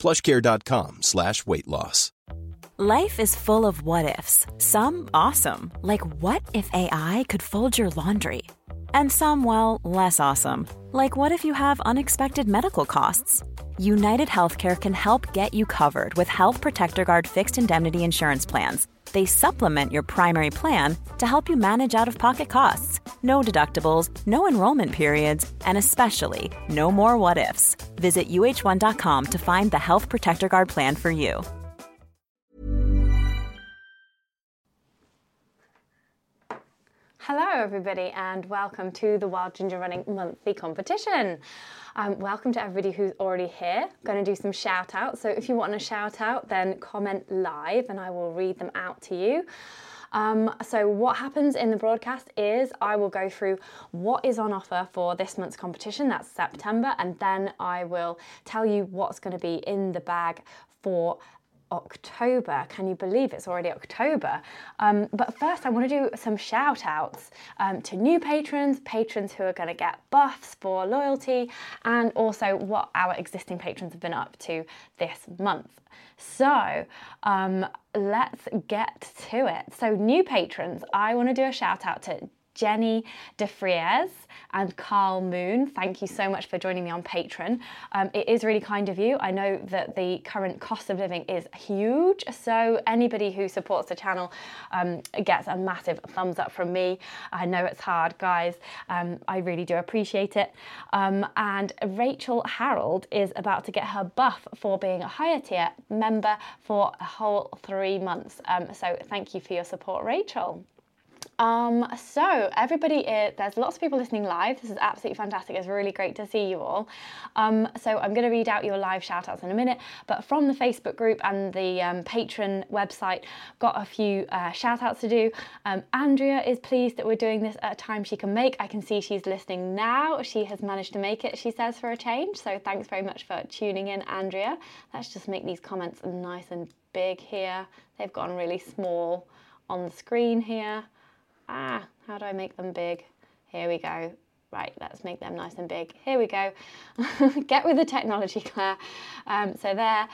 plushcare.com slash weight loss. Life is full of what ifs. Some awesome, like what if AI could fold your laundry? And some, well, less awesome, like what if you have unexpected medical costs? United Healthcare can help get you covered with Health Protector Guard fixed indemnity insurance plans. They supplement your primary plan to help you manage out of pocket costs. No deductibles, no enrollment periods, and especially no more what ifs. Visit uh1.com to find the Health Protector Guard plan for you. Hello, everybody, and welcome to the Wild Ginger Running monthly competition. Um, welcome to everybody who's already here. I'm going to do some shout outs. So, if you want a shout out, then comment live and I will read them out to you. Um, so, what happens in the broadcast is I will go through what is on offer for this month's competition, that's September, and then I will tell you what's going to be in the bag for October. Can you believe it's already October? Um, but first, I want to do some shout outs um, to new patrons, patrons who are going to get buffs for loyalty, and also what our existing patrons have been up to this month. So um, let's get to it. So, new patrons, I want to do a shout out to Jenny DeFries and Carl Moon. Thank you so much for joining me on Patreon. Um, it is really kind of you. I know that the current cost of living is huge, so anybody who supports the channel um, gets a massive thumbs up from me. I know it's hard, guys. Um, I really do appreciate it. Um, and Rachel Harold is about to get her buff for being a higher tier member for a whole three months. Um, so thank you for your support, Rachel. Um, so everybody, is, there's lots of people listening live. This is absolutely fantastic. It's really great to see you all. Um, so I'm going to read out your live shout outs in a minute, but from the Facebook group and the um, Patreon website, got a few uh, shout outs to do. Um, Andrea is pleased that we're doing this at a time she can make. I can see she's listening now. She has managed to make it, she says, for a change. So thanks very much for tuning in, Andrea. Let's just make these comments nice and big here. They've gone really small on the screen here. Ah, how do I make them big? Here we go. Right, let's make them nice and big. Here we go. Get with the technology, Claire. Um, so there.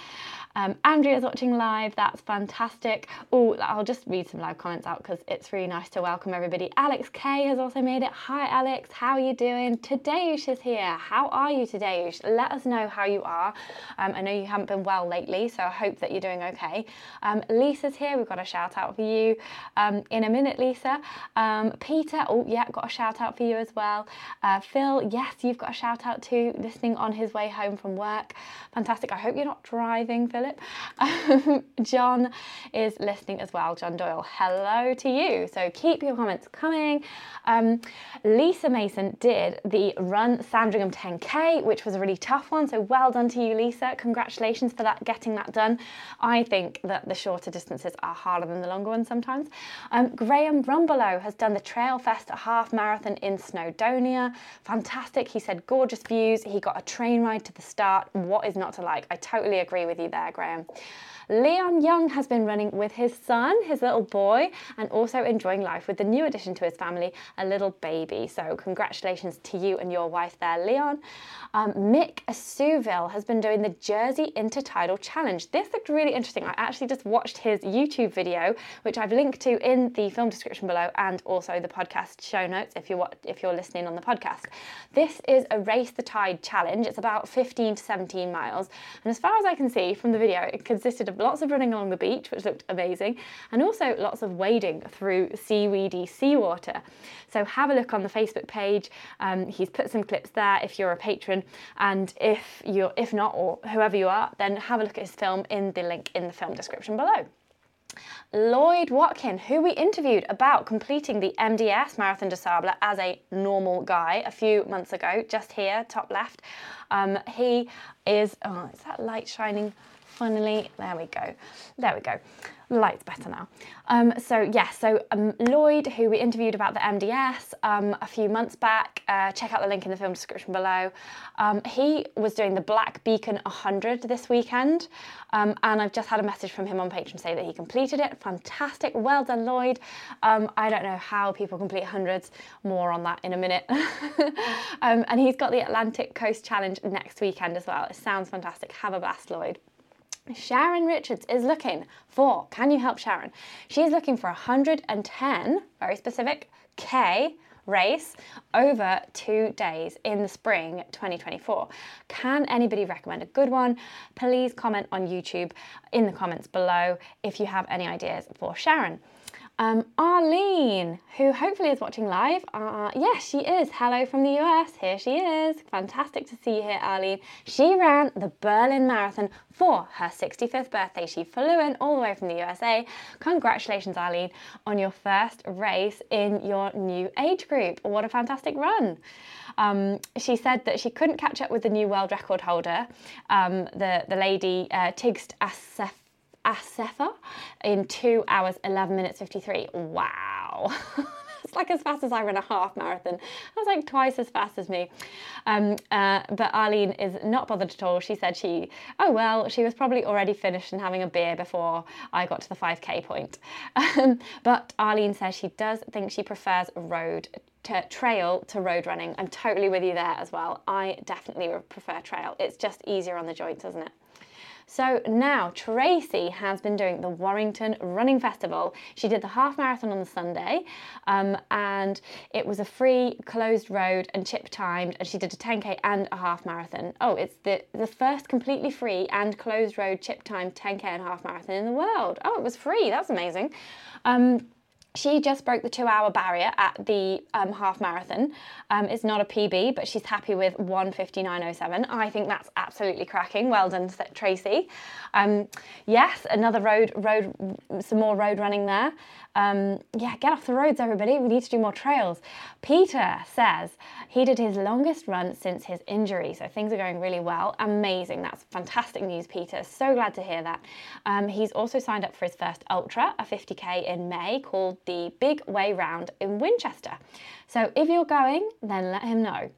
Um, Andrea's watching live. That's fantastic. Oh, I'll just read some live comments out because it's really nice to welcome everybody. Alex K has also made it. Hi, Alex. How are you doing? Tadeusz is here. How are you, Tadeusz? Let us know how you are. Um, I know you haven't been well lately, so I hope that you're doing okay. Um, Lisa's here. We've got a shout out for you um, in a minute, Lisa. Um, Peter, oh, yeah, got a shout out for you as well. Uh, Phil, yes, you've got a shout out too, listening on his way home from work. Fantastic. I hope you're not driving, Phil. Philip. John is listening as well. John Doyle, hello to you. So keep your comments coming. Um, Lisa Mason did the Run Sandringham 10K, which was a really tough one. So well done to you, Lisa. Congratulations for that, getting that done. I think that the shorter distances are harder than the longer ones sometimes. Um, Graham Rumbelow has done the Trail Fest half marathon in Snowdonia. Fantastic. He said gorgeous views. He got a train ride to the start. What is not to like? I totally agree with you there, Graham. Leon Young has been running with his son, his little boy, and also enjoying life with the new addition to his family, a little baby. So, congratulations to you and your wife there, Leon. Um, Mick Siouville has been doing the Jersey Intertidal Challenge. This looked really interesting. I actually just watched his YouTube video, which I've linked to in the film description below and also the podcast show notes if you're if you're listening on the podcast. This is a Race the Tide challenge. It's about 15 to 17 miles. And as far as I can see from the video, it consisted of lots of running along the beach, which looked amazing, and also lots of wading through seaweedy seawater. So have a look on the Facebook page. Um, he's put some clips there if you're a patron. And if you're if not, or whoever you are, then have a look at his film in the link in the film description below. Lloyd Watkin, who we interviewed about completing the MDS Marathon des Sables as a normal guy a few months ago, just here, top left. Um, he is, oh, is that light shining funnily? There we go. There we go light's better now. Um, so yeah, so um, Lloyd, who we interviewed about the MDS um, a few months back, uh, check out the link in the film description below. Um, he was doing the Black Beacon 100 this weekend, um, and I've just had a message from him on Patreon say that he completed it. Fantastic, well done, Lloyd. Um, I don't know how people complete hundreds. More on that in a minute. and he's got the Atlantic Coast Challenge next weekend as well. It sounds fantastic. Have a blast, Lloyd. Sharon Richards is looking for, can you help Sharon? She's looking for 110, very specific, K race over two days in the spring 2024. Can anybody recommend a good one? Please comment on YouTube in the comments below if you have any ideas for Sharon. Um, Arlene, who hopefully is watching live. Uh, yes, she is. Hello from the US. Here she is. Fantastic to see you here, Arlene. She ran the Berlin Marathon for her 65th birthday. She flew in all the way from the USA. Congratulations, Arlene, on your first race in your new age group. What a fantastic run. Um, she said that she couldn't catch up with the new world record holder, um, the, the lady uh, Tigst Asef Assefa in 2 hours 11 minutes 53. Wow. it's like as fast as I run a half marathon. That's like twice as fast as me. Um, uh, but Arlene is not bothered at all. She said she, oh well, she was probably already finished and having a beer before I got to the 5k point. Um, but Arlene says she does think she prefers road to trail to road running. I'm totally with you there as well. I definitely prefer trail. It's just easier on the joints, isn't it? So now Tracy has been doing the Warrington Running Festival. She did the half marathon on the Sunday um, and it was a free closed road and chip timed and she did a 10k and a half marathon. Oh, it's the, the first completely free and closed road chip timed 10k and half marathon in the world. Oh, it was free. That's amazing. Um, she just broke the two hour barrier at the um, half marathon. Um, it's not a PB, but she's happy with 159.07. I think that's absolutely cracking. Well done, Tracy. Um, yes, another road, road, some more road running there. Um, yeah, get off the roads, everybody. We need to do more trails. Peter says he did his longest run since his injury, so things are going really well. Amazing. That's fantastic news, Peter. So glad to hear that. Um, he's also signed up for his first ultra, a 50k in May, called the Big Way Round in Winchester. So if you're going, then let him know.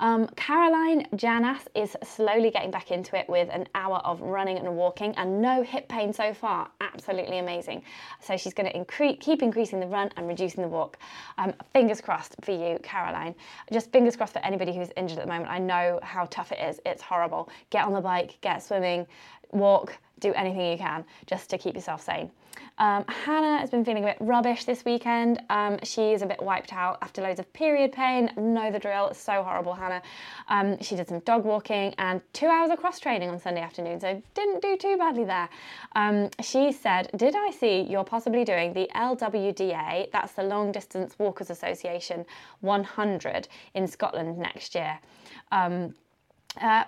Um, Caroline Janas is slowly getting back into it with an hour of running and walking and no hip pain so far. Absolutely amazing. So she's going to incre- keep increasing the run and reducing the walk. Um, fingers crossed for you, Caroline. Just fingers crossed for anybody who's injured at the moment. I know how tough it is. It's horrible. Get on the bike, get swimming, walk, do anything you can just to keep yourself sane. Um, Hannah has been feeling a bit rubbish this weekend. Um, she is a bit wiped out after loads of period pain. Know the drill. So horrible, Hannah. Um, she did some dog walking and two hours of cross training on Sunday afternoon, so didn't do too badly there. Um, she said, Did I see you're possibly doing the LWDA, that's the Long Distance Walkers Association 100 in Scotland next year? Uh,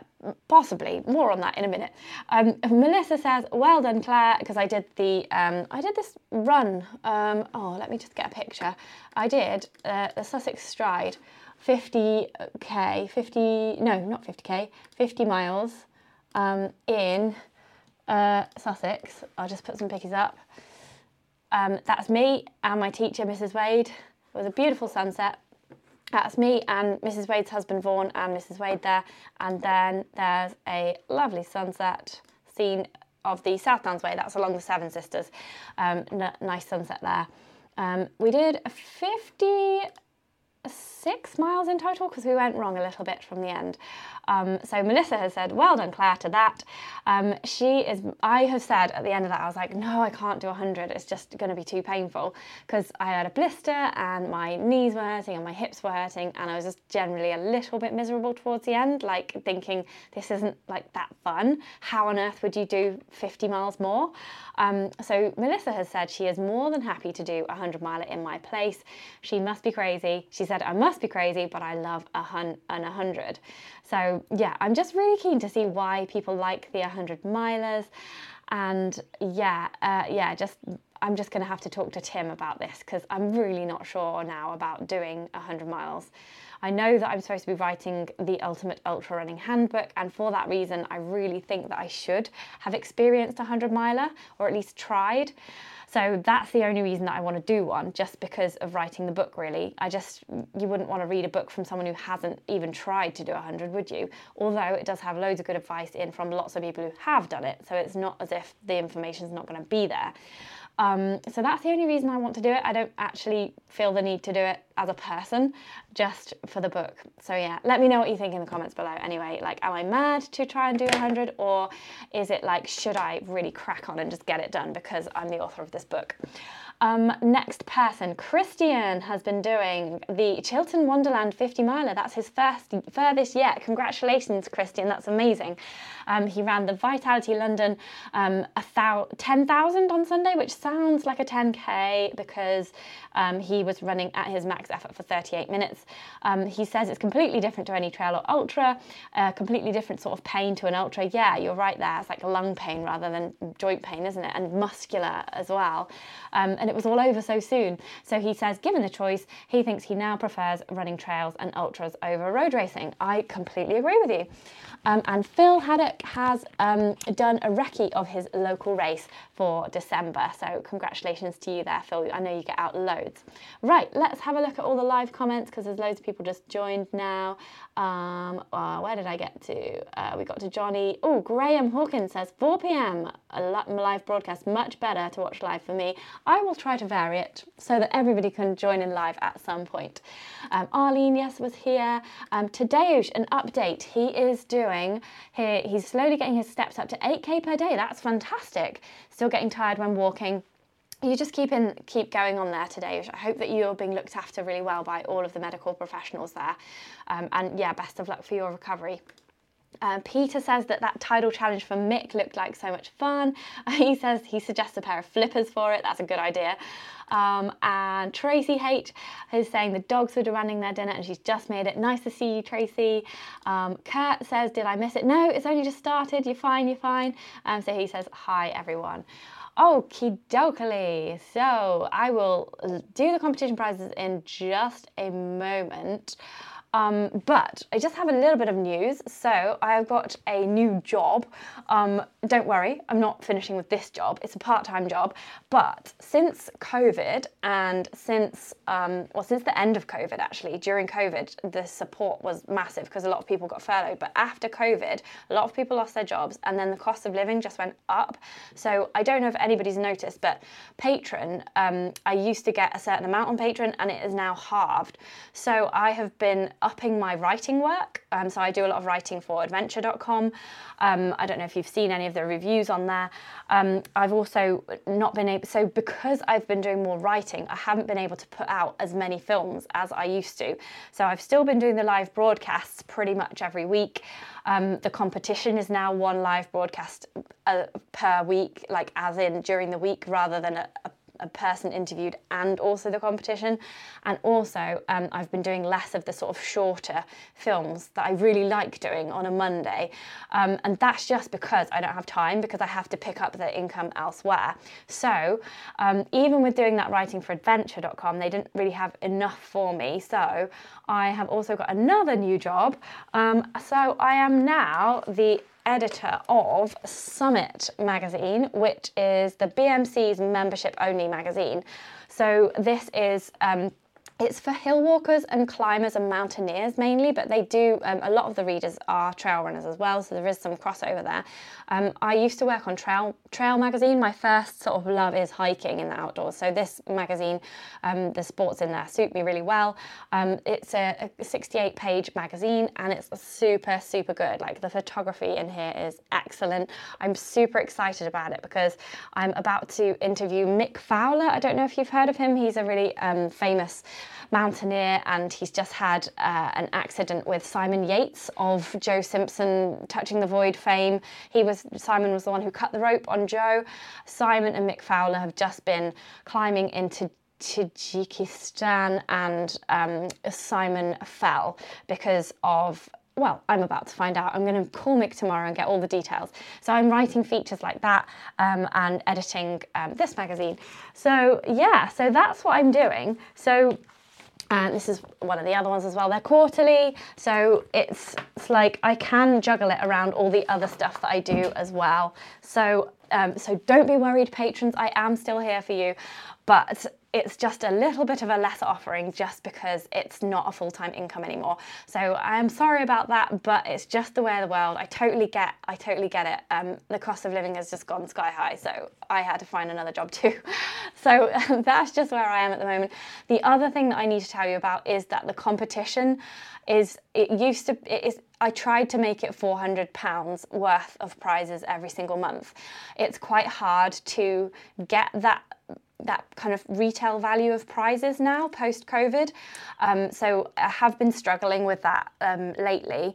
possibly more on that in a minute. Um, Melissa says, "Well done, Claire," because I did the um, I did this run. Um, oh, let me just get a picture. I did uh, the Sussex Stride, 50k, 50 no, not 50k, 50 miles um, in uh, Sussex. I'll just put some pictures up. Um, that's me and my teacher, Mrs. Wade. It was a beautiful sunset. That's me and Mrs. Wade's husband Vaughan and Mrs. Wade there. And then there's a lovely sunset scene of the South Downs Way. That's along the Seven Sisters. Um, n- nice sunset there. Um, we did 56 miles in total because we went wrong a little bit from the end. Um, so Melissa has said, well done, Claire, to that. Um, she is, I have said at the end of that, I was like, no, I can't do 100. It's just going to be too painful because I had a blister and my knees were hurting and my hips were hurting. And I was just generally a little bit miserable towards the end, like thinking this isn't like that fun. How on earth would you do 50 miles more? Um, so Melissa has said she is more than happy to do a 100 miler in my place. She must be crazy. She said, I must be crazy, but I love a hun- an 100. So yeah, I'm just really keen to see why people like the 100 milers. And yeah, uh, yeah, just I'm just going to have to talk to Tim about this because I'm really not sure now about doing 100 miles. I know that I'm supposed to be writing the Ultimate Ultra Running Handbook, and for that reason, I really think that I should have experienced a 100 miler or at least tried. So that's the only reason that I want to do one, just because of writing the book, really. I just, you wouldn't want to read a book from someone who hasn't even tried to do 100, would you? Although it does have loads of good advice in from lots of people who have done it, so it's not as if the information's not going to be there. Um, so that's the only reason I want to do it. I don't actually feel the need to do it as a person, just for the book. So yeah, let me know what you think in the comments below. Anyway, like, am I mad to try and do 100 or is it like, should I really crack on and just get it done because I'm the author of this book? Um, next person, Christian has been doing the Chiltern Wonderland 50 miler. That's his first furthest yet. Congratulations, Christian. That's amazing. Um, he ran the Vitality London um, 10,000 on Sunday, which sounds like a 10k because um, he was running at his max effort for 38 minutes. Um, he says it's completely different to any trail or ultra, uh, completely different sort of pain to an ultra. Yeah, you're right there. It's like lung pain rather than joint pain, isn't it? And muscular as well. Um, and it was all over so soon. So he says, given the choice, he thinks he now prefers running trails and ultras over road racing. I completely agree with you. Um, and Phil Haddock has um, done a recce of his local race for December. So congratulations to you there, Phil. I know you get out loads. Right, let's have a look at all the live comments because there's loads of people just joined now. Um, uh, where did I get to? Uh, we got to Johnny. Oh, Graham Hawkins says 4 p.m. A live broadcast, much better to watch live for me. I will try to vary it so that everybody can join in live at some point. Um, Arlene, yes, was here. Um, Tadeusz, an update. He is doing, he, he's slowly getting his steps up to 8k per day. That's fantastic. Still getting tired when walking you just keep in keep going on there today. I hope that you're being looked after really well by all of the medical professionals there. Um, and yeah, best of luck for your recovery. Uh, Peter says that that tidal challenge for Mick looked like so much fun. he says he suggests a pair of flippers for it. That's a good idea. Um, and Tracy Hate is saying the dogs were demanding their dinner and she's just made it. Nice to see you, Tracy. Um, Kurt says, Did I miss it? No, it's only just started. You're fine, you're fine. Um, so he says, Hi, everyone. Okie dokie. So I will do the competition prizes in just a moment. Um, but I just have a little bit of news. So I've got a new job. Um, don't worry, I'm not finishing with this job. It's a part-time job. But since COVID and since um, well, since the end of COVID, actually, during COVID, the support was massive because a lot of people got furloughed. But after COVID, a lot of people lost their jobs, and then the cost of living just went up. So I don't know if anybody's noticed, but Patreon, um, I used to get a certain amount on Patreon, and it is now halved. So I have been upping my writing work. Um, so I do a lot of writing for adventure.com. Um, I don't know if you've seen any of the reviews on there. Um, I've also not been able, so because I've been doing more writing, I haven't been able to put out as many films as I used to. So I've still been doing the live broadcasts pretty much every week. Um, the competition is now one live broadcast uh, per week, like as in during the week rather than a, a a person interviewed and also the competition. And also, um, I've been doing less of the sort of shorter films that I really like doing on a Monday. Um, and that's just because I don't have time because I have to pick up the income elsewhere. So, um, even with doing that writing for adventure.com, they didn't really have enough for me. So, I have also got another new job. Um, so, I am now the editor of Summit magazine, which is the BMC's membership only magazine. So this is um, it's for hill walkers and climbers and mountaineers mainly, but they do, um, a lot of the readers are trail runners as well, so there is some crossover there. Um, I used to work on Trail, Trail magazine. My first sort of love is hiking in the outdoors, so this magazine, um, the sports in there suit me really well. Um, it's a, a 68 page magazine and it's super, super good. Like the photography in here is excellent. I'm super excited about it because I'm about to interview Mick Fowler. I don't know if you've heard of him, he's a really um, famous mountaineer, and he's just had uh, an accident with Simon Yates of Joe Simpson touching the void fame. He was Simon was the one who cut the rope on Joe. Simon and Mick Fowler have just been climbing into Tajikistan, and um, Simon fell because of well, I'm about to find out. I'm going to call Mick tomorrow and get all the details. So I'm writing features like that um, and editing um, this magazine. So yeah, so that's what I'm doing. So and this is one of the other ones as well. They're quarterly, so it's, it's like I can juggle it around all the other stuff that I do as well. So um, so don't be worried, patrons. I am still here for you, but it's just a little bit of a lesser offering just because it's not a full-time income anymore. So I'm sorry about that, but it's just the way of the world. I totally get, I totally get it. Um, the cost of living has just gone sky high, so I had to find another job too. So that's just where I am at the moment. The other thing that I need to tell you about is that the competition is it used to it is I tried to make it 400 pounds worth of prizes every single month. It's quite hard to get that that kind of retail value of prizes now post COVID. Um, so I have been struggling with that um, lately.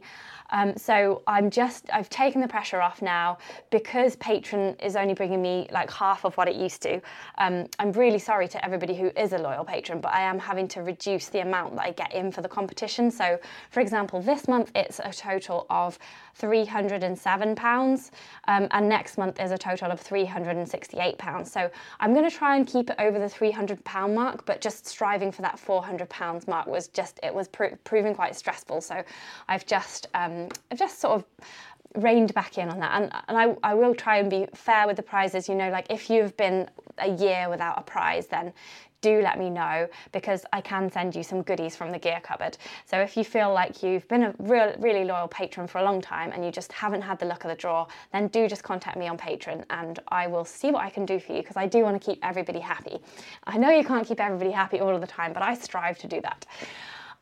Um, so I'm just, I've taken the pressure off now because Patreon is only bringing me like half of what it used to. Um, I'm really sorry to everybody who is a loyal patron, but I am having to reduce the amount that I get in for the competition. So, for example, this month it's a total of £307, um, and next month is a total of £368. So I'm going to try and keep it over the £300 mark, but just striving for that £400 mark was just, it was proving quite stressful. So I've just, um, I've just sort of reined back in on that and, and I, I will try and be fair with the prizes you know like if you've been a year without a prize then do let me know because I can send you some goodies from the gear cupboard. So if you feel like you've been a real, really loyal patron for a long time and you just haven't had the luck of the draw, then do just contact me on Patreon and I will see what I can do for you because I do want to keep everybody happy. I know you can't keep everybody happy all of the time, but I strive to do that.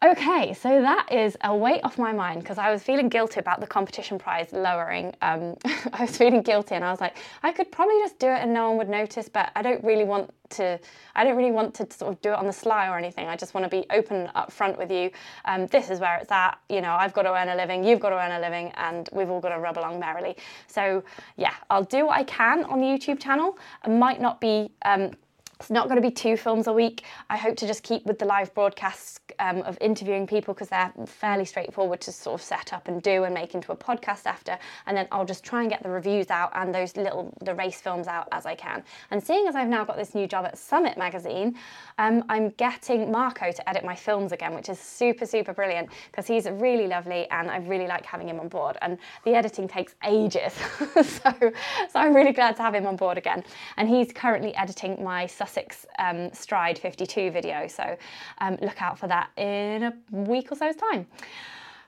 Okay, so that is a weight off my mind because I was feeling guilty about the competition prize lowering. Um, I was feeling guilty and I was like, I could probably just do it and no one would notice, but I don't really want to, I don't really want to sort of do it on the sly or anything. I just want to be open up front with you. Um, this is where it's at. You know, I've got to earn a living, you've got to earn a living, and we've all got to rub along merrily. So yeah, I'll do what I can on the YouTube channel. It might not be um, it's not going to be two films a week. I hope to just keep with the live broadcasts um, of interviewing people because they're fairly straightforward to sort of set up and do and make into a podcast after. And then I'll just try and get the reviews out and those little the race films out as I can. And seeing as I've now got this new job at Summit Magazine, um, I'm getting Marco to edit my films again, which is super super brilliant because he's really lovely and I really like having him on board. And the editing takes ages, so so I'm really glad to have him on board again. And he's currently editing my Sussex um, Stride 52 video. So um, look out for that in a week or so's time.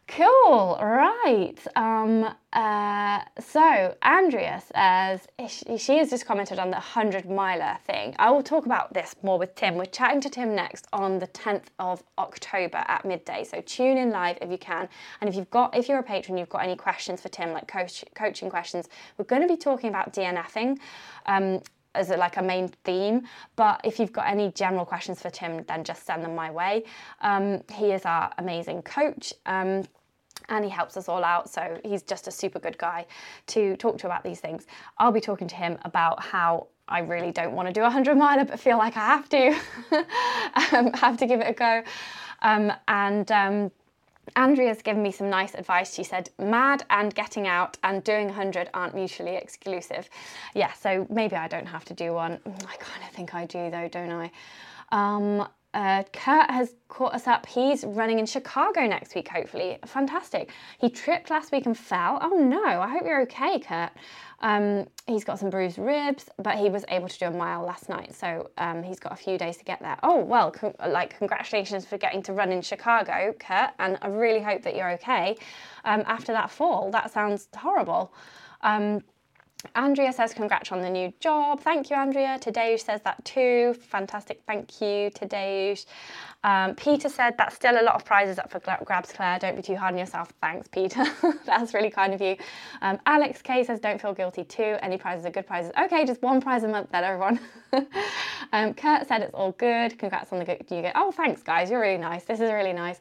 Cool, right. Um, uh, so Andrea says she, has just commented on the 100 miler thing. I will talk about this more with Tim. We're chatting to Tim next on the 10th of October at midday. So tune in live if you can. And if you've got, if you're a patron, you've got any questions for Tim, like coach, coaching questions, we're going to be talking about DNFing. Um, as a, like a main theme. But if you've got any general questions for Tim, then just send them my way. Um, he is our amazing coach. Um, and he helps us all out. So he's just a super good guy to talk to about these things. I'll be talking to him about how I really don't want to do a 100 miler, but feel like I have to, um, have to give it a go. Um, and um, Andrea's given me some nice advice. She said, mad and getting out and doing 100 aren't mutually exclusive. Yeah, so maybe I don't have to do one. I kind of think I do though, don't I? Um, uh, Kurt has caught us up. He's running in Chicago next week, hopefully. Fantastic. He tripped last week and fell. Oh no, I hope you're okay, Kurt. Um, he's got some bruised ribs, but he was able to do a mile last night, so um, he's got a few days to get there. Oh well, con- like congratulations for getting to run in Chicago, Kurt, and I really hope that you're okay um, after that fall. That sounds horrible. Andrea says, congrats on the new job. Thank you, Andrea. Tadeusz says that too. Fantastic. Thank you, Tadeusz. Um, Peter said, that's still a lot of prizes up for grabs, Claire. Don't be too hard on yourself. Thanks, Peter. that's really kind of you. Um, Alex K says, don't feel guilty too. Any prizes are good prizes. Okay, just one prize a month then, everyone. um, Kurt said, it's all good. Congrats on the good you get. Oh, thanks, guys. You're really nice. This is really nice.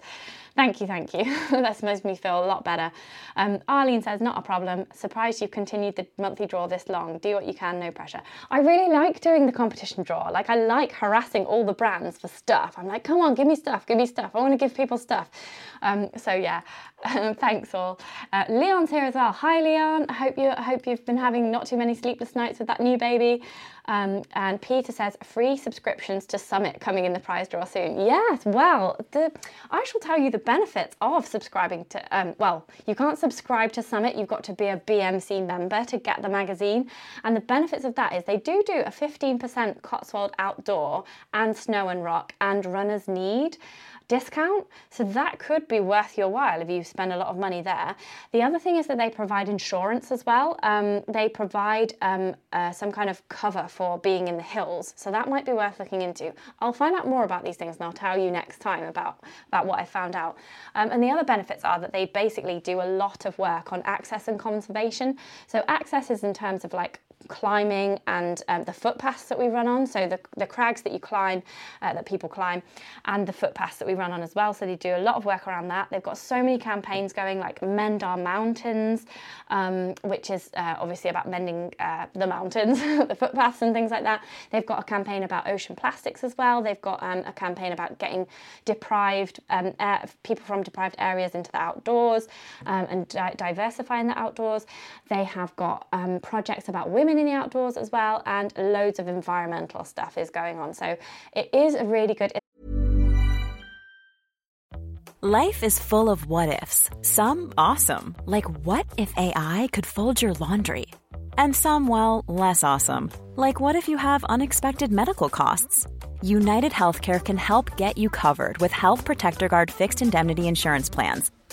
Thank you, thank you. That's made me feel a lot better. Um, Arlene says, not a problem. Surprised you've continued the monthly draw this long. Do what you can, no pressure. I really like doing the competition draw. Like, I like harassing all the brands for stuff. I'm like, come on, give me stuff, give me stuff. I want to give people stuff. Um, so yeah, thanks all. Uh, Leon's here as well. Hi, Leon. I hope you hope you've been having not too many sleepless nights with that new baby. Um, and Peter says, free subscriptions to Summit coming in the prize draw soon. Yes, well, the, I shall tell you the benefits of subscribing to, um, well, you can't subscribe to Summit, you've got to be a BMC member to get the magazine. And the benefits of that is they do do a 15% Cotswold outdoor and snow and rock and runners need discount. So that could be worth your while if you spend a lot of money there. The other thing is that they provide insurance as well. Um, they provide um, uh, some kind of cover for being in the hills. So that might be worth looking into. I'll find out more about these things and I'll tell you next time about, about what I found out. Um, and the other benefits are that they basically do a lot of work on access and conservation. So access is in terms of like climbing and um, the footpaths that we run on. So the, the crags that you climb, uh, that people climb, and the footpaths that we run on as well. So they do a lot of work around that. They've got so many campaigns going, like Mend Our Mountains, um, which is uh, obviously about mending uh, the mountains, the footpaths and things like that. They've got a campaign about ocean plastics as well. They've got um, a campaign about getting deprived um, air, people from deprived areas into the outdoors um, and di- diversifying the outdoors. They have got um, projects about women in the outdoors as well, and loads of environmental stuff is going on. So it is a really good. Life is full of what ifs, some awesome, like what if AI could fold your laundry? And some, well, less awesome, like what if you have unexpected medical costs? United Healthcare can help get you covered with Health Protector Guard fixed indemnity insurance plans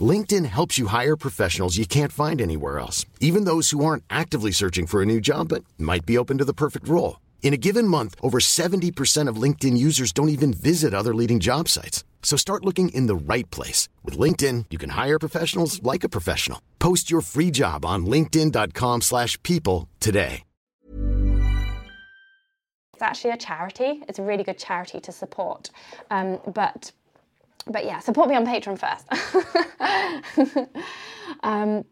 LinkedIn helps you hire professionals you can't find anywhere else, even those who aren't actively searching for a new job but might be open to the perfect role. In a given month, over 70% of LinkedIn users don't even visit other leading job sites. So start looking in the right place. With LinkedIn, you can hire professionals like a professional. Post your free job on linkedin.com slash people today. It's actually a charity. It's a really good charity to support. Um, but but yeah, support me on Patreon first. um,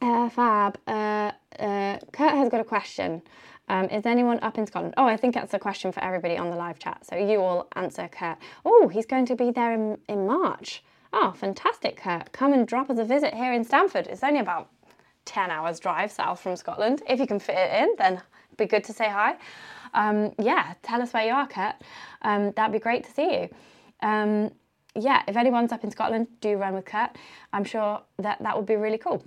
uh, Fab, uh, uh, Kurt has got a question. Um, is anyone up in Scotland? Oh, I think that's a question for everybody on the live chat. So you all answer Kurt. Oh, he's going to be there in, in March. Oh, fantastic, Kurt. Come and drop us a visit here in Stamford. It's only about 10 hours drive south from Scotland. If you can fit it in, then be good to say hi. Um, yeah, tell us where you are, Kurt. Um, that'd be great to see you. Yeah, if anyone's up in Scotland, do run with Kurt. I'm sure that that would be really cool.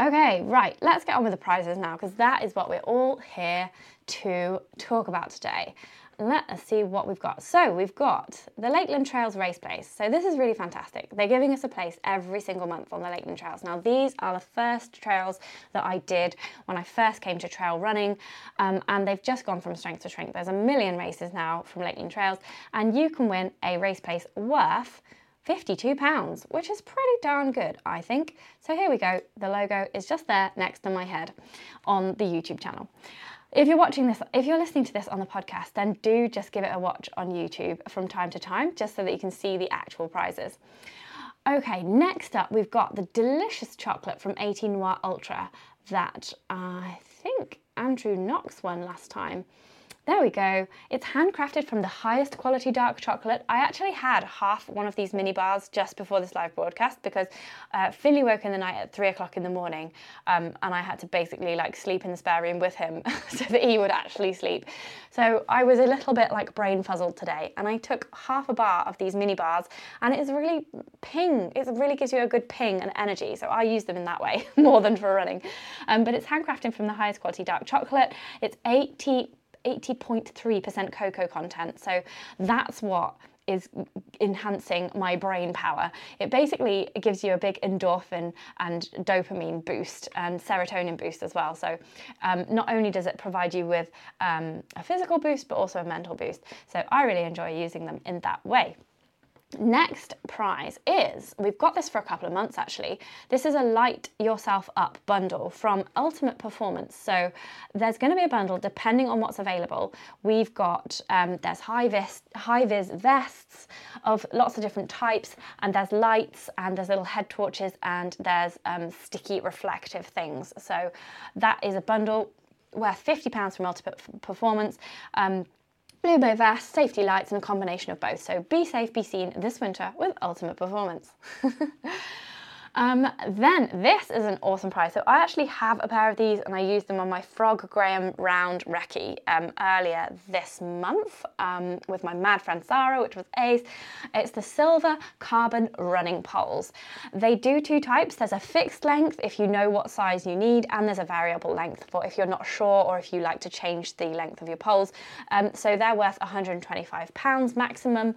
Okay, right, let's get on with the prizes now because that is what we're all here to talk about today. Let us see what we've got. So we've got the Lakeland Trails Race Place. So this is really fantastic. They're giving us a place every single month on the Lakeland Trails. Now these are the first trails that I did when I first came to trail running um, and they've just gone from strength to strength. There's a million races now from Lakeland Trails and you can win a race place worth £52, which is pretty darn good, I think. So here we go. The logo is just there next to my head on the YouTube channel. If you're watching this, if you're listening to this on the podcast, then do just give it a watch on YouTube from time to time, just so that you can see the actual prizes. Okay, next up we've got the delicious chocolate from 80 Noir Ultra that I think Andrew Knox won last time. There we go. It's handcrafted from the highest quality dark chocolate. I actually had half one of these mini bars just before this live broadcast because uh, Finley woke in the night at three o'clock in the morning um, and I had to basically like sleep in the spare room with him so that he would actually sleep. So I was a little bit like brain fuzzled today and I took half a bar of these mini bars and it's really ping. It really gives you a good ping and energy. So I use them in that way more than for running. Um, but it's handcrafted from the highest quality dark chocolate. It's 80 80.3% cocoa content. So that's what is enhancing my brain power. It basically gives you a big endorphin and dopamine boost and serotonin boost as well. So um, not only does it provide you with um, a physical boost, but also a mental boost. So I really enjoy using them in that way. Next prize is, we've got this for a couple of months actually, this is a Light Yourself Up bundle from Ultimate Performance. So there's going to be a bundle depending on what's available. We've got, um, there's high vis, high vis vests of lots of different types and there's lights and there's little head torches and there's um, sticky reflective things. So that is a bundle worth £50 from Ultimate Performance. Um, Blue Bow safety lights, and a combination of both. So be safe, be seen this winter with ultimate performance. Um, then this is an awesome prize. So I actually have a pair of these and I used them on my Frog Graham round recce um, earlier this month um, with my mad friend Sarah, which was ace. It's the Silva carbon running poles. They do two types. There's a fixed length if you know what size you need and there's a variable length for if you're not sure or if you like to change the length of your poles. Um, so they're worth 125 pounds maximum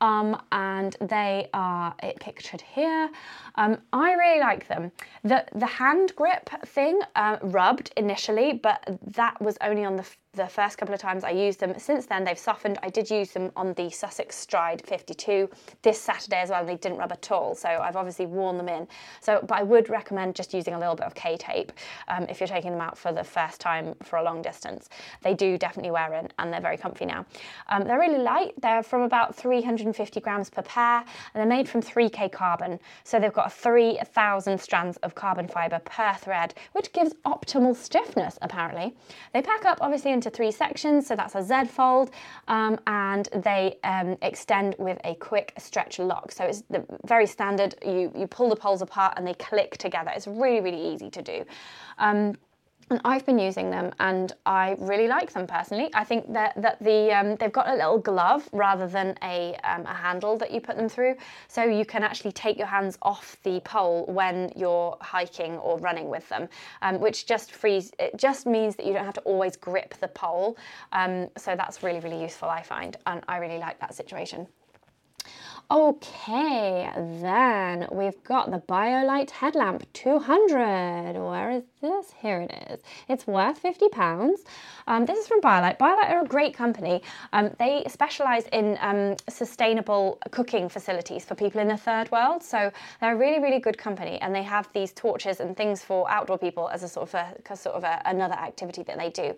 um, and they are it pictured here. Um, I really like them. The, the hand grip thing uh, rubbed initially, but that was only on the the first couple of times I used them. Since then, they've softened. I did use them on the Sussex Stride 52 this Saturday as well, and they didn't rub at all. So I've obviously worn them in. So, but I would recommend just using a little bit of K-tape um, if you're taking them out for the first time for a long distance. They do definitely wear in, and they're very comfy now. Um, they're really light. They're from about 350 grams per pair, and they're made from 3K carbon. So they've got 3,000 strands of carbon fibre per thread, which gives optimal stiffness, apparently. They pack up obviously into into three sections, so that's a Z fold, um, and they um, extend with a quick stretch lock. So it's the, very standard, you, you pull the poles apart and they click together. It's really, really easy to do. Um, and I've been using them and I really like them personally. I think that, that the, um, they've got a little glove rather than a, um, a handle that you put them through. So you can actually take your hands off the pole when you're hiking or running with them, um, which just frees, it just means that you don't have to always grip the pole. Um, so that's really, really useful, I find. And I really like that situation. Okay, then we've got the BioLite headlamp 200. Where is this? Here it is. It's worth £50. Um, this is from BioLite. BioLite are a great company. Um, they specialise in um, sustainable cooking facilities for people in the third world. So they're a really, really good company and they have these torches and things for outdoor people as a sort of, a, sort of a, another activity that they do.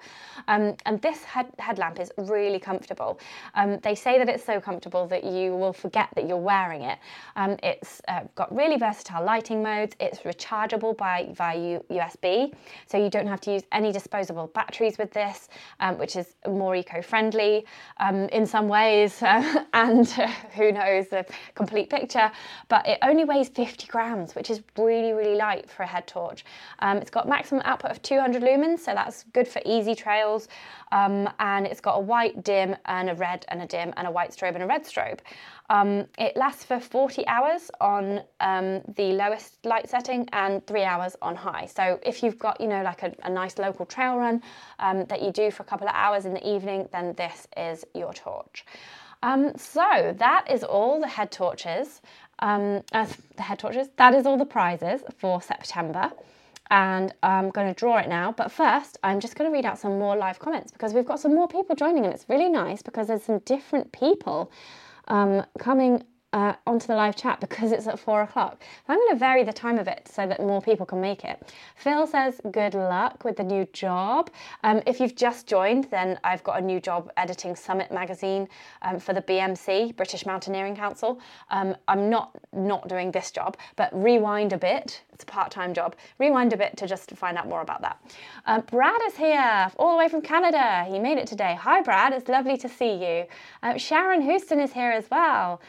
Um, and this head, headlamp is really comfortable. Um, they say that it's so comfortable that you will forget that you're wearing it. Um, it's uh, got really versatile lighting modes. It's rechargeable by via USB, so you don't have to use any disposable batteries with this, um, which is more eco-friendly um, in some ways, uh, and uh, who knows the complete picture. But it only weighs 50 grams, which is really really light for a head torch. Um, it's got maximum output of 200 lumens, so that's good for easy trails. Um, and it's got a white dim and a red and a dim and a white strobe and a red strobe. Um, it lasts for 40 hours on um, the lowest light setting and three hours on high. So if you've got, you know, like a, a nice local trail run um, that you do for a couple of hours in the evening, then this is your torch. Um, so that is all the head torches. Um, the head torches. That is all the prizes for September and I'm going to draw it now. But first, I'm just going to read out some more live comments because we've got some more people joining and it's really nice because there's some different people um, coming uh, onto the live chat because it's at four o'clock. I'm going to vary the time of it so that more people can make it. Phil says, Good luck with the new job. Um, if you've just joined, then I've got a new job editing Summit magazine um, for the BMC, British Mountaineering Council. Um, I'm not not doing this job, but rewind a bit. It's a part time job. Rewind a bit to just find out more about that. Uh, Brad is here, all the way from Canada. He made it today. Hi, Brad. It's lovely to see you. Uh, Sharon Houston is here as well.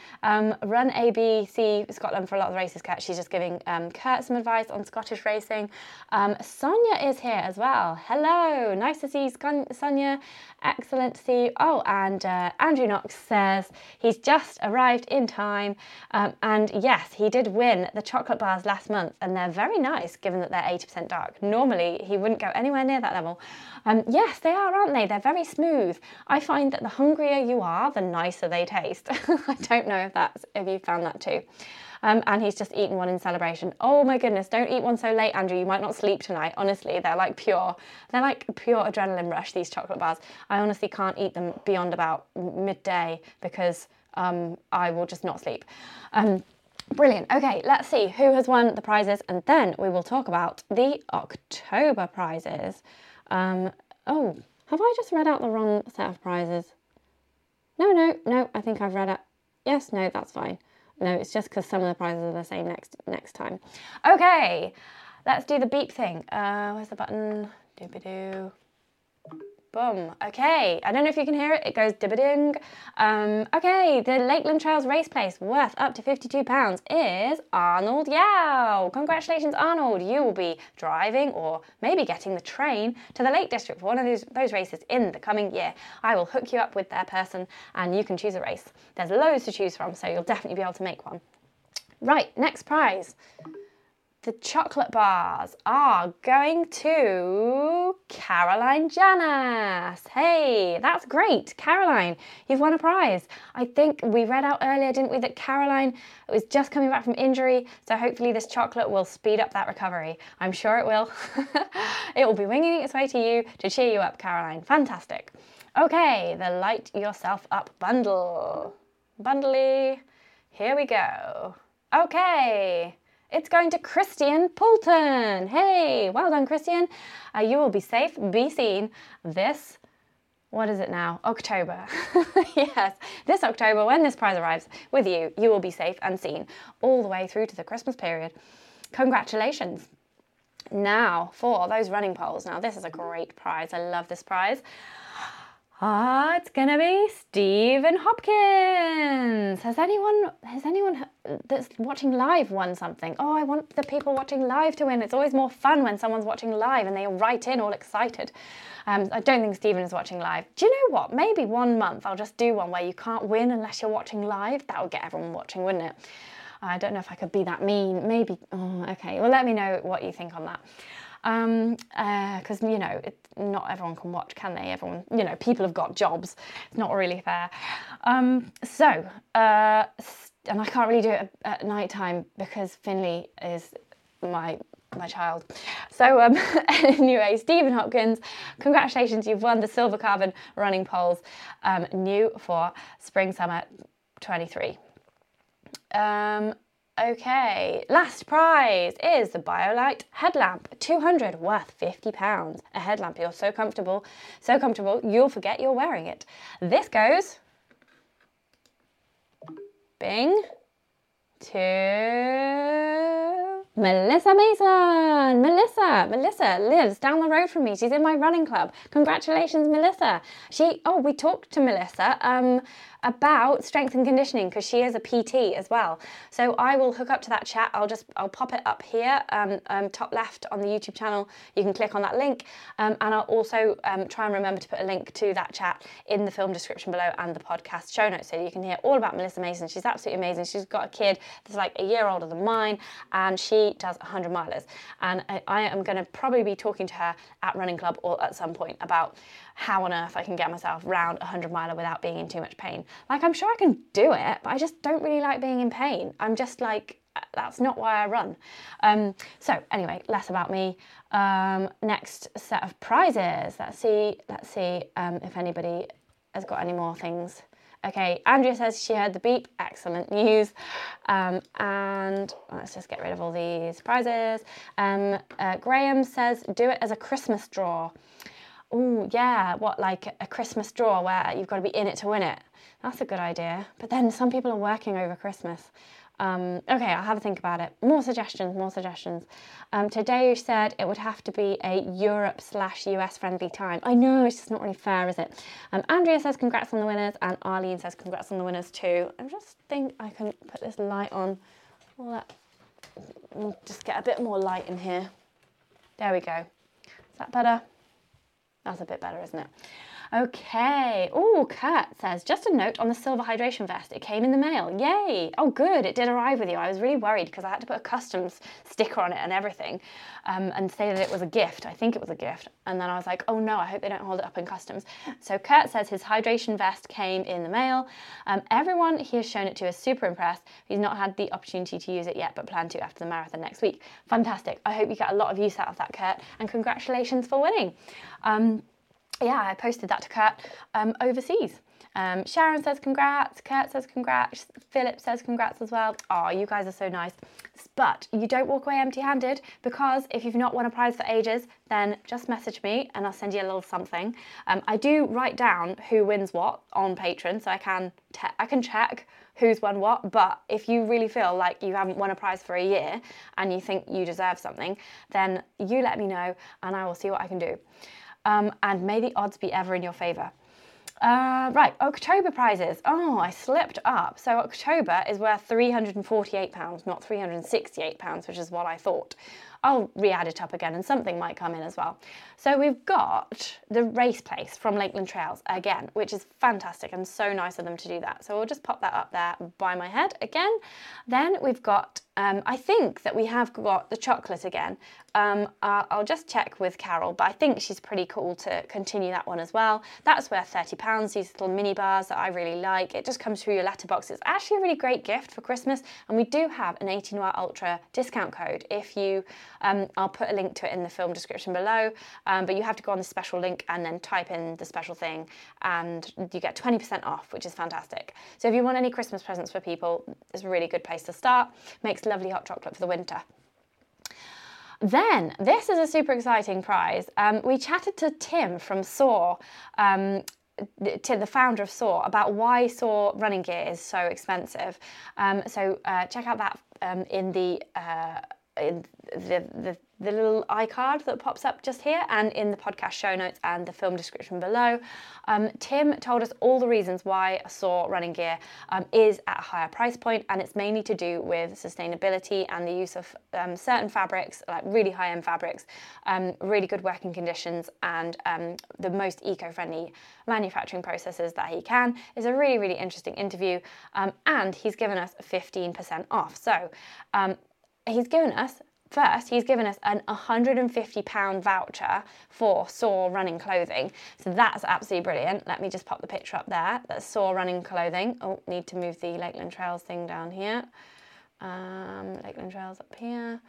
Run ABC Scotland for a lot of the races. Kurt. She's just giving um, Kurt some advice on Scottish racing. Um, Sonia is here as well. Hello, nice to see you, Sonia. Excellent to see you. Oh, and uh, Andrew Knox says he's just arrived in time. Um, and yes, he did win the chocolate bars last month, and they're very nice given that they're 80% dark. Normally, he wouldn't go anywhere near that level. Um, yes, they are, aren't they? They're very smooth. I find that the hungrier you are, the nicer they taste. I don't know if that's if you found that too. Um, and he's just eaten one in celebration. Oh my goodness, don't eat one so late, Andrew. You might not sleep tonight. Honestly, they're like pure, they're like pure adrenaline rush, these chocolate bars. I honestly can't eat them beyond about midday because um, I will just not sleep. Um, Brilliant. Okay, let's see who has won the prizes and then we will talk about the October prizes. Um, oh, have I just read out the wrong set of prizes? No, no, no, I think I've read it. Yes, no, that's fine. No, it's just because some of the prizes are the same next next time. Okay, let's do the beep thing. Uh, where's the button? Doobie-doo. Boom. Okay. I don't know if you can hear it. It goes dibbiding. Um, okay. The Lakeland Trails race place worth up to £52 is Arnold Yow. Congratulations, Arnold. You will be driving or maybe getting the train to the Lake District for one of those, those races in the coming year. I will hook you up with their person and you can choose a race. There's loads to choose from, so you'll definitely be able to make one. Right. Next prize the chocolate bars are going to Caroline Janas. Hey, that's great. Caroline, you've won a prize. I think we read out earlier, didn't we, that Caroline was just coming back from injury, so hopefully this chocolate will speed up that recovery. I'm sure it will. it will be winging its way to you to cheer you up, Caroline. Fantastic. Okay, the Light Yourself Up bundle. Bundly, here we go. Okay. It's going to Christian Poulton. Hey, well done, Christian. Uh, you will be safe, be seen this, what is it now? October. yes, this October, when this prize arrives with you, you will be safe and seen all the way through to the Christmas period. Congratulations. Now, for those running poles. Now, this is a great prize. I love this prize. Ah, it's gonna be Stephen Hopkins. Has anyone has anyone that's watching live won something? Oh, I want the people watching live to win. It's always more fun when someone's watching live and they write in all excited. Um, I don't think Stephen is watching live. Do you know what? Maybe one month I'll just do one where you can't win unless you're watching live. That would get everyone watching, wouldn't it? I don't know if I could be that mean. Maybe. Oh, okay. Well, let me know what you think on that because um, uh, you know it, not everyone can watch, can they? Everyone, you know, people have got jobs. It's not really fair. Um, so, uh, and I can't really do it at, night time because Finley is my my child. So um, anyway, Stephen Hopkins, congratulations, you've won the Silva carbon running poles, um, new for spring summer 23. Um, Okay, last prize is the BioLite headlamp, 200 worth 50 pounds. A headlamp, you're so comfortable, so comfortable, you'll forget you're wearing it. This goes, bing, to Melissa Mason. Melissa, Melissa lives down the road from me. She's in my running club. Congratulations, Melissa. She, oh, we talked to Melissa. Um, about strength and conditioning because she is a PT as well. So I will hook up to that chat. I'll just I'll pop it up here, um, um, top left on the YouTube channel. You can click on that link, um, and I'll also um, try and remember to put a link to that chat in the film description below and the podcast show notes, so you can hear all about Melissa Mason. She's absolutely amazing. She's got a kid that's like a year older than mine, and she does 100 milers. And I, I am going to probably be talking to her at Running Club or at some point about how on earth I can get myself round a 100 miler without being in too much pain. Like, I'm sure I can do it, but I just don't really like being in pain. I'm just like, that's not why I run. Um, so anyway, less about me. Um, next set of prizes. Let's see. Let's see um, if anybody has got any more things. Okay, Andrea says she heard the beep. Excellent news. Um, and let's just get rid of all these prizes. Um, uh, Graham says do it as a Christmas draw. Oh, yeah, what, like a Christmas draw where you've got to be in it to win it? That's a good idea. But then some people are working over Christmas. Um, okay, I'll have a think about it. More suggestions, more suggestions. Um, today you said it would have to be a Europe slash US friendly time. I know, it's just not really fair, is it? Um, Andrea says congrats on the winners, and Arlene says congrats on the winners too. I just think I can put this light on. Well, just get a bit more light in here. There we go. Is that better? That's a bit better, isn't it? Okay. Oh, Kurt says, just a note on the Silva hydration vest. It came in the mail. Yay. Oh, good. It did arrive with you. I was really worried because I had to put a customs sticker on it and everything um, and say that it was a gift. I think it was a gift. And then I was like, oh no, I hope they don't hold it up in customs. So Kurt says his hydration vest came in the mail. Um, everyone he has shown it to is super impressed. He's not had the opportunity to use it yet, but plan to after the marathon next week. Fantastic. I hope you get a lot of use out of that, Kurt. And congratulations for winning. Um, yeah, I posted that to Kurt um, overseas. Um, Sharon says congrats, Kurt says congrats, Philip says congrats as well. Oh, you guys are so nice. But you don't walk away empty handed because if you've not won a prize for ages, then just message me and I'll send you a little something. Um, I do write down who wins what on Patreon so I can, te- I can check who's won what. But if you really feel like you haven't won a prize for a year and you think you deserve something, then you let me know and I will see what I can do um, and may the odds be ever in your favour. Uh, right, October prizes. Oh, I slipped up. So October is worth £348, not £368, which is what I thought. I'll re-add it up again and something might come in as well. So we've got the race place from Lakeland Trails again, which is fantastic and so nice of them to do that. So we'll just pop that up there by my head again. Then we've got, um, I think that we have got the chocolate again. Um, uh, I'll just check with Carol, but I think she's pretty cool to continue that one as well. That's worth £30, these little mini bars that I really like. It just comes through your letterbox. It's actually a really great gift for Christmas. And we do have an 80 Noir Ultra discount code if you um, I'll put a link to it in the film description below, um, but you have to go on the special link and then type in the special thing, and you get 20% off, which is fantastic. So if you want any Christmas presents for people, it's a really good place to start. Makes lovely hot chocolate for the winter. Then, this is a super exciting prize. Um, we chatted to Tim from Soar, um, to the founder of Soar, about why Soar running gear is so expensive. Um, so uh, check out that um, in the uh, the, the, the little iCard that pops up just here and in the podcast show notes and the film description below. Um, Tim told us all the reasons why a Soar running gear um, is at a higher price point, and it's mainly to do with sustainability and the use of um, certain fabrics, like really high end fabrics, um, really good working conditions, and um, the most eco friendly manufacturing processes that he can. It's a really, really interesting interview, um, and he's given us 15% off. So, he's given us First, he's given us an £150 voucher for Soar running clothing. So that's absolutely brilliant. Let me just pop the picture up there. That's Soar running clothing. Oh, need to move the Lakeland Trails thing down here. Um, Lakeland Trails up here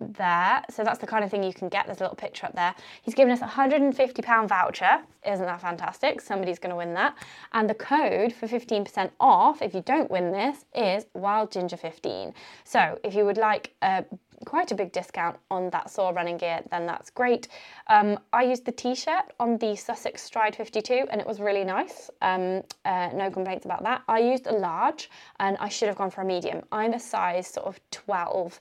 there. So that's the kind of thing you can get. There's a little picture up there. He's given us a £150 voucher. Isn't that fantastic? Somebody's going to win that. And the code for 15% off, if you don't win this, is Wild Ginger 15 So if you would like a quite a big discount on that Soar running gear, then that's great. Um, I used the t-shirt on the Sussex Stride 52 and it was really nice. Um, uh, no complaints about that. I used a large and I should have gone for a medium. I'm a size sort of 12,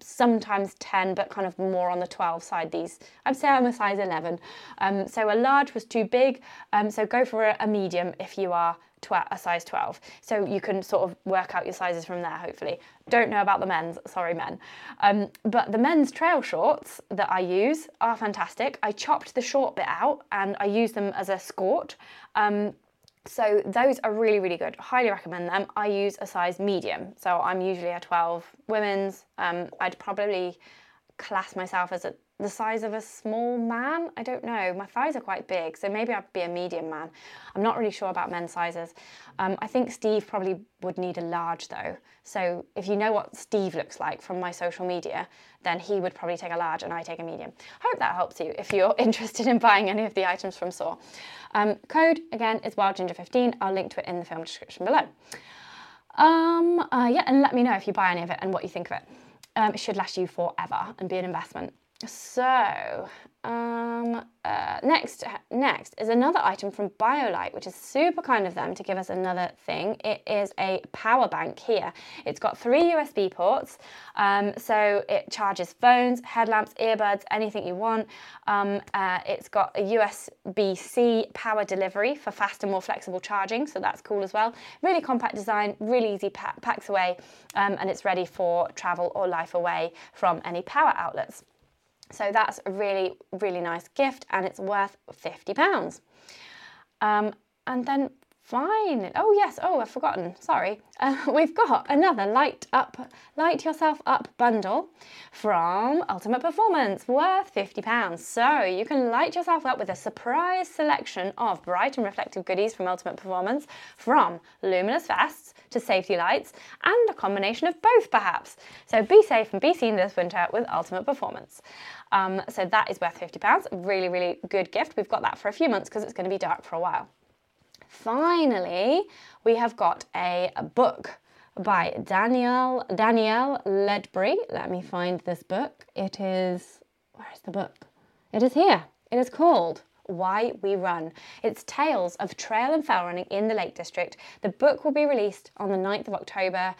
sometimes 10, but kind of more on the 12 side these. I'd say I'm a size 11. Um, so a large was too big, um, so go for a, a medium if you are a size 12. So you can sort of work out your sizes from there, hopefully. Don't know about the men's, sorry, men. Um, but the men's trail shorts that I use are fantastic. I chopped the short bit out and I use them as a skirt. Um, so those are really, really good. Highly recommend them. I use a size medium. So I'm usually a 12 women's. Um, I'd probably class myself as a, the size of a small man. I don't know. My thighs are quite big, so maybe I'd be a medium man. I'm not really sure about men's sizes. Um, I think Steve probably would need a large though. So if you know what Steve looks like from my social media, then he would probably take a large and I take a medium. Hope that helps you if you're interested in buying any of the items from Soar. Um, code again is WildGinger15. I'll link to it in the film description below. Um, uh, yeah, and let me know if you buy any of it and what you think of it. Um, it should last you forever and be an investment. So, um, uh, next, next is another item from BioLite, which is super kind of them to give us another thing. It is a power bank here. It's got three USB ports, um, so it charges phones, headlamps, earbuds, anything you want. Um, uh, it's got a USB-C power delivery for faster, more flexible charging, so that's cool as well. Really compact design, really easy pa packs away, um, and it's ready for travel or life away from any power outlets. So that's a really, really nice gift and it's worth £50. Um, and then finally, Oh yes. Oh, I've forgotten. Sorry. Uh, we've got another light up, light yourself up bundle from Ultimate Performance, worth fifty pounds. So you can light yourself up with a surprise selection of bright and reflective goodies from Ultimate Performance, from luminous vests to safety lights, and a combination of both, perhaps. So be safe and be seen this winter with Ultimate Performance. Um, so that is worth fifty pounds. Really, really good gift. We've got that for a few months because it's going to be dark for a while. Finally, we have got a, book by Danielle Danielle Ledbury. Let me find this book. It is where's the book? It is here. It is called why We Run. It's tales of trail and fell running in the Lake District. The book will be released on the 9th of October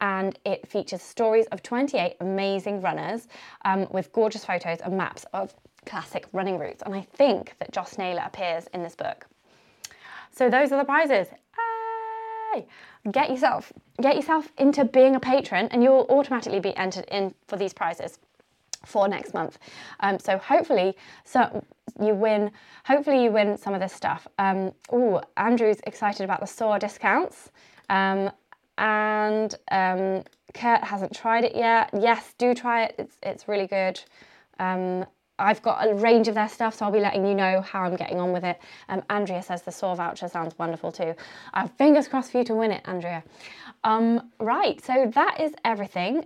and it features stories of 28 amazing runners um, with gorgeous photos and maps of classic running routes. And I think that Joss Naylor appears in this book. So those are the prizes. Get yourself get yourself into being a patron, and you'll automatically be entered in for these prizes for next month. Um, so hopefully, so you win. Hopefully, you win some of this stuff. Um, oh, Andrew's excited about the store discounts, um, and um, Kurt hasn't tried it yet. Yes, do try it. It's it's really good. Um, I've got a range of their stuff, so I'll be letting you know how I'm getting on with it. Um, Andrea says the Soar voucher sounds wonderful too. Uh, fingers crossed for you to win it, Andrea. Um, right, so that is everything.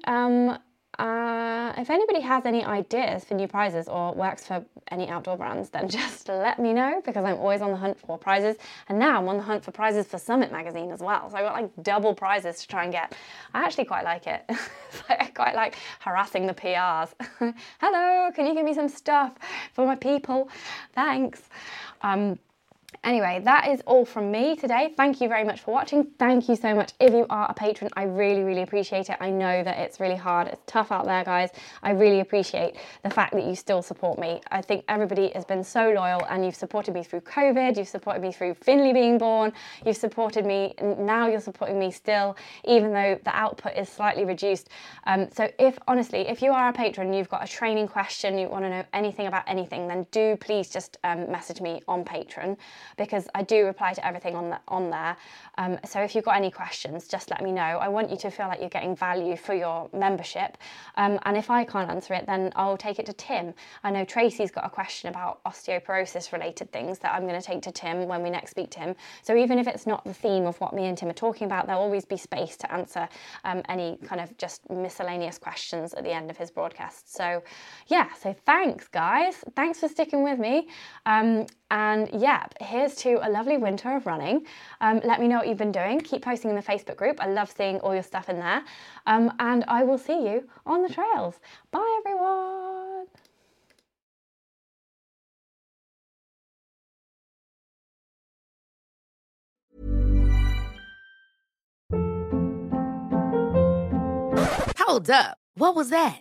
Uh, if anybody has any ideas for new prizes or works for any outdoor brands, then just let me know because I'm always on the hunt for prizes. And now I'm on the hunt for prizes for Summit magazine as well. So I got like double prizes to try and get. I actually quite like it. I quite like harassing the PRs. Hello, can you give me some stuff for my people? Thanks. Um, Anyway, that is all from me today. Thank you very much for watching. Thank you so much. If you are a patron, I really, really appreciate it. I know that it's really hard. It's tough out there, guys. I really appreciate the fact that you still support me. I think everybody has been so loyal and you've supported me through COVID. You've supported me through Finley being born. You've supported me, now you're supporting me still, even though the output is slightly reduced. Um, so if, honestly, if you are a patron, you've got a training question, you want to know anything about anything, then do please just um, message me on Patreon because I do reply to everything on, the, on there. Um, so if you've got any questions, just let me know. I want you to feel like you're getting value for your membership. Um, and if I can't answer it, then I'll take it to Tim. I know Tracy's got a question about osteoporosis related things that I'm going to take to Tim when we next speak to him. So even if it's not the theme of what me and Tim are talking about, there'll always be space to answer um, any kind of just miscellaneous questions at the end of his broadcast. So yeah, so thanks guys. Thanks for sticking with me. Um, and yeah, to a lovely winter of running. Um, let me know what you've been doing. Keep posting in the Facebook group. I love seeing all your stuff in there. Um, and I will see you on the trails. Bye, everyone. Hold up. What was that?